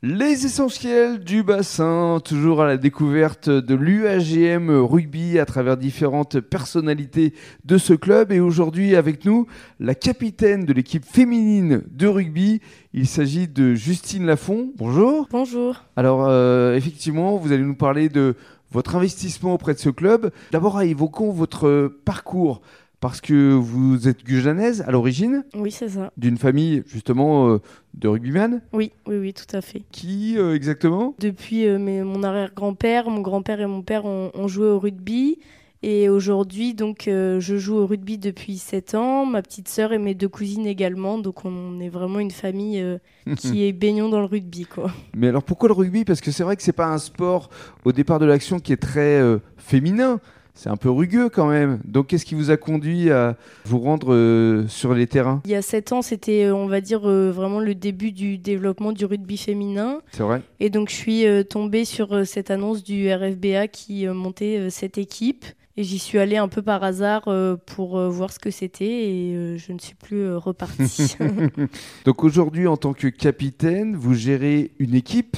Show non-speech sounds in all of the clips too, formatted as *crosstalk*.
Les essentiels du bassin, toujours à la découverte de l'UAGM rugby à travers différentes personnalités de ce club. Et aujourd'hui avec nous, la capitaine de l'équipe féminine de rugby. Il s'agit de Justine Lafont. Bonjour. Bonjour. Alors euh, effectivement, vous allez nous parler de votre investissement auprès de ce club. D'abord, évoquons votre parcours parce que vous êtes guyanaise à l'origine. Oui, c'est ça. D'une famille justement euh, de rugbyman. Oui, oui, oui, tout à fait. Qui euh, exactement Depuis euh, mon arrière-grand-père, mon grand-père et mon père ont, joué au rugby. Et aujourd'hui, donc, je joue au rugby depuis 7 ans, ma petite sœur et mes deux cousines également. Donc, on est vraiment une famille qui *laughs* est baignant dans le rugby, quoi. Mais alors, pourquoi le rugby? Parce que c'est vrai que c'est pas un sport au départ de l'action qui est très féminin c'est un peu rugueux quand même. Donc, qu'est-ce qui vous a conduit à vous rendre euh, sur les terrains? Il y a sept ans, c'était, euh, on va dire, euh, vraiment le début du développement du rugby féminin. C'est vrai. Et donc, je suis tombée sur cette annonce du RFBA qui montait cette équipe. Et j'y suis allée un peu par hasard pour voir ce que c'était et je ne suis plus repartie. *laughs* *laughs* donc aujourd'hui, en tant que capitaine, vous gérez une équipe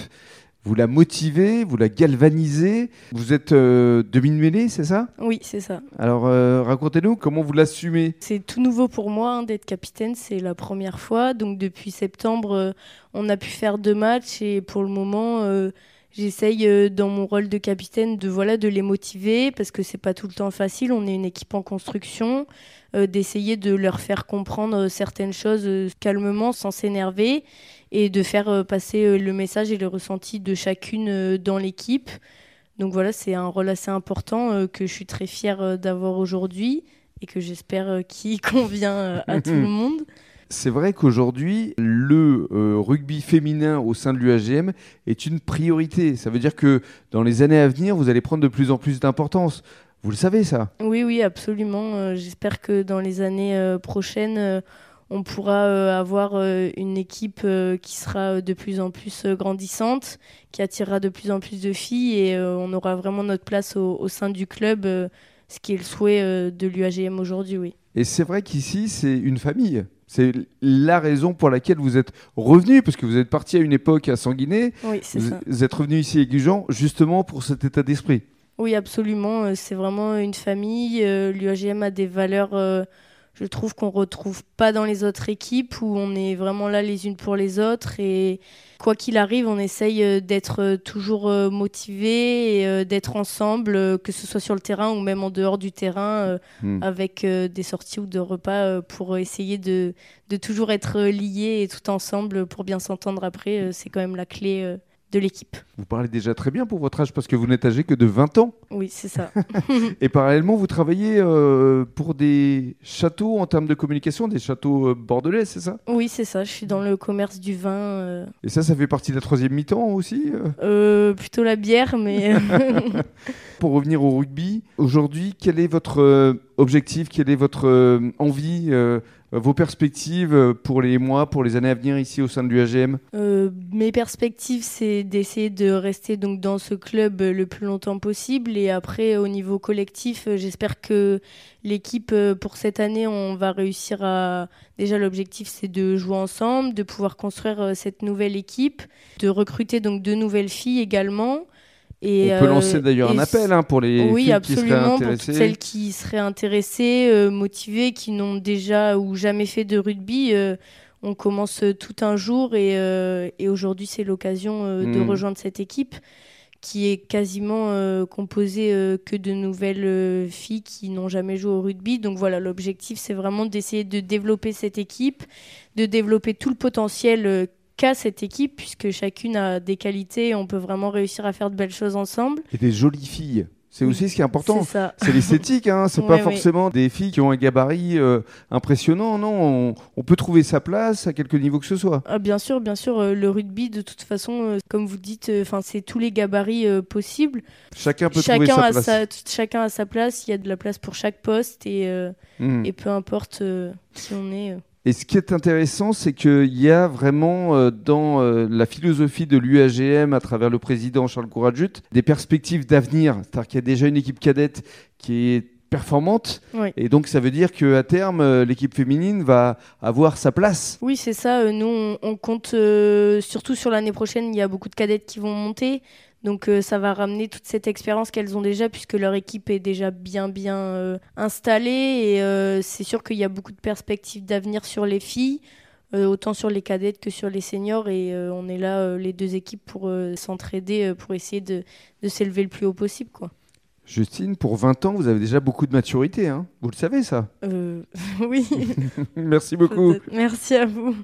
vous la motivez, vous la galvanisez. Vous êtes euh, demi-mêlée, c'est ça? Oui, c'est ça. Alors euh, racontez-nous comment vous l'assumez. C'est tout nouveau pour moi hein, d'être capitaine, c'est la première fois. Donc depuis septembre, euh, on a pu faire deux matchs et pour le moment, j'essaye dans mon rôle de capitaine de voilà de les motiver parce que c'est pas tout le temps facile. On est une équipe en construction, d'essayer de leur faire comprendre certaines choses calmement, sans s'énerver et de faire euh, passer euh, le message et le ressenti de chacune euh, dans l'équipe. Donc voilà, c'est un rôle assez important que je suis très fière d'avoir aujourd'hui et que j'espère qui *laughs* convient à tout le *laughs* monde. C'est vrai qu'aujourd'hui, le rugby féminin au sein de l'UAGM est une priorité. Ça veut dire que dans les années à venir, vous allez prendre de plus en plus d'importance. Vous le savez, ça? Oui, oui, absolument. J'espère que dans les années prochaines, on pourra euh, avoir euh, une équipe euh, qui sera de plus en plus grandissante, qui attirera de plus en plus de filles et on aura vraiment notre place au, sein du club, ce qui est le souhait de l'UAGM aujourd'hui, oui. Et c'est vrai qu'ici, c'est une famille. C'est la raison pour laquelle vous êtes revenu, parce que vous êtes parti à une époque à Sanguinet. Oui, c'est ça. Vous êtes revenu ici à Gujan justement pour cet état d'esprit. Oui, absolument. C'est vraiment une famille. L'UAGM a des valeurs je trouve qu'on retrouve pas dans les autres équipes où on est vraiment là les unes pour les autres et quoi qu'il arrive, on essaye euh, d'être euh, toujours euh, motivé et d'être ensemble, que ce soit sur le terrain ou même en dehors du terrain, hmm. avec des sorties ou de repas pour essayer de, de toujours être liés et tout ensemble pour bien s'entendre après. C'est quand même la clé de l'équipe. Vous parlez déjà très bien pour votre âge parce que vous n'êtes âgé que de 20 ans. Oui, c'est ça. *laughs* et parallèlement, vous travaillez euh, pour des châteaux en termes de communication, des châteaux euh, bordelais, c'est ça? Oui, c'est ça. Je suis dans le commerce du vin. Euh. Et ça, ça fait partie de la troisième mi-temps aussi Plutôt la bière, mais... *laughs* pour revenir au rugby, aujourd'hui, quel est votre objectif Quelle est votre envie euh, vos perspectives euh, pour les mois, pour les années à venir ici au sein de l'UAGM euh, Mes perspectives, c'est d'essayer de rester donc dans ce club le plus longtemps possible. Et après, au niveau collectif, j'espère que l'équipe, pour cette année, on va réussir à... Déjà, l'objectif, c'est de jouer ensemble, de pouvoir construire cette nouvelle équipe, de recruter donc de nouvelles filles également. Et, on peut lancer euh, d'ailleurs un appel hein, pour les oui, filles qui seraient intéressées. Pour celles qui seraient intéressées, euh, motivées, qui n'ont déjà ou jamais fait de rugby. Euh, on commence tout un jour et, et aujourd'hui c'est l'occasion de hmm. rejoindre cette équipe qui est quasiment composée que de nouvelles filles qui n'ont jamais joué au rugby. Donc voilà, l'objectif c'est vraiment d'essayer de développer cette équipe, de développer tout le potentiel cette équipe, puisque chacune a des qualités et on peut vraiment réussir à faire de belles choses ensemble. Et des jolies filles. C'est aussi ce qui est important. C'est l'esthétique, hein. c'est pas forcément des filles qui ont un gabarit euh, impressionnant. Non, on, peut trouver sa place à quelque niveau que ce soit. Ah, bien sûr, bien sûr. Euh, le rugby, de toute façon, euh, comme vous dites, enfin c'est tous les gabarits possibles. Chacun peut trouver sa place. chacun a sa place. Il y a de la place pour chaque poste et, hmm. et peu importe qui on est. Et ce qui est intéressant, c'est qu'il y a vraiment euh, dans euh, la philosophie de l'UAGM, à travers le président Charles Courajut, des perspectives d'avenir. C'est-à-dire qu'il y a déjà une équipe cadette qui est performante. Oui. Et donc ça veut dire qu'à terme, euh, l'équipe féminine va avoir sa place. Oui, c'est ça. Nous, on, on compte euh, surtout sur l'année prochaine. Il y a beaucoup de cadettes qui vont monter. Donc euh, ça va ramener toute cette expérience qu'elles ont déjà puisque leur équipe est déjà bien bien euh, installée et euh, c'est sûr qu'il y a beaucoup de perspectives d'avenir sur les filles, autant sur les cadettes que sur les seniors et on est là les deux équipes pour s'entraider pour essayer de, de s'élever le plus haut possible quoi. Justine, pour 20 ans, vous avez déjà beaucoup de maturité. hein. vous le savez ça *laughs* oui. *laughs* Merci beaucoup. Merci à vous.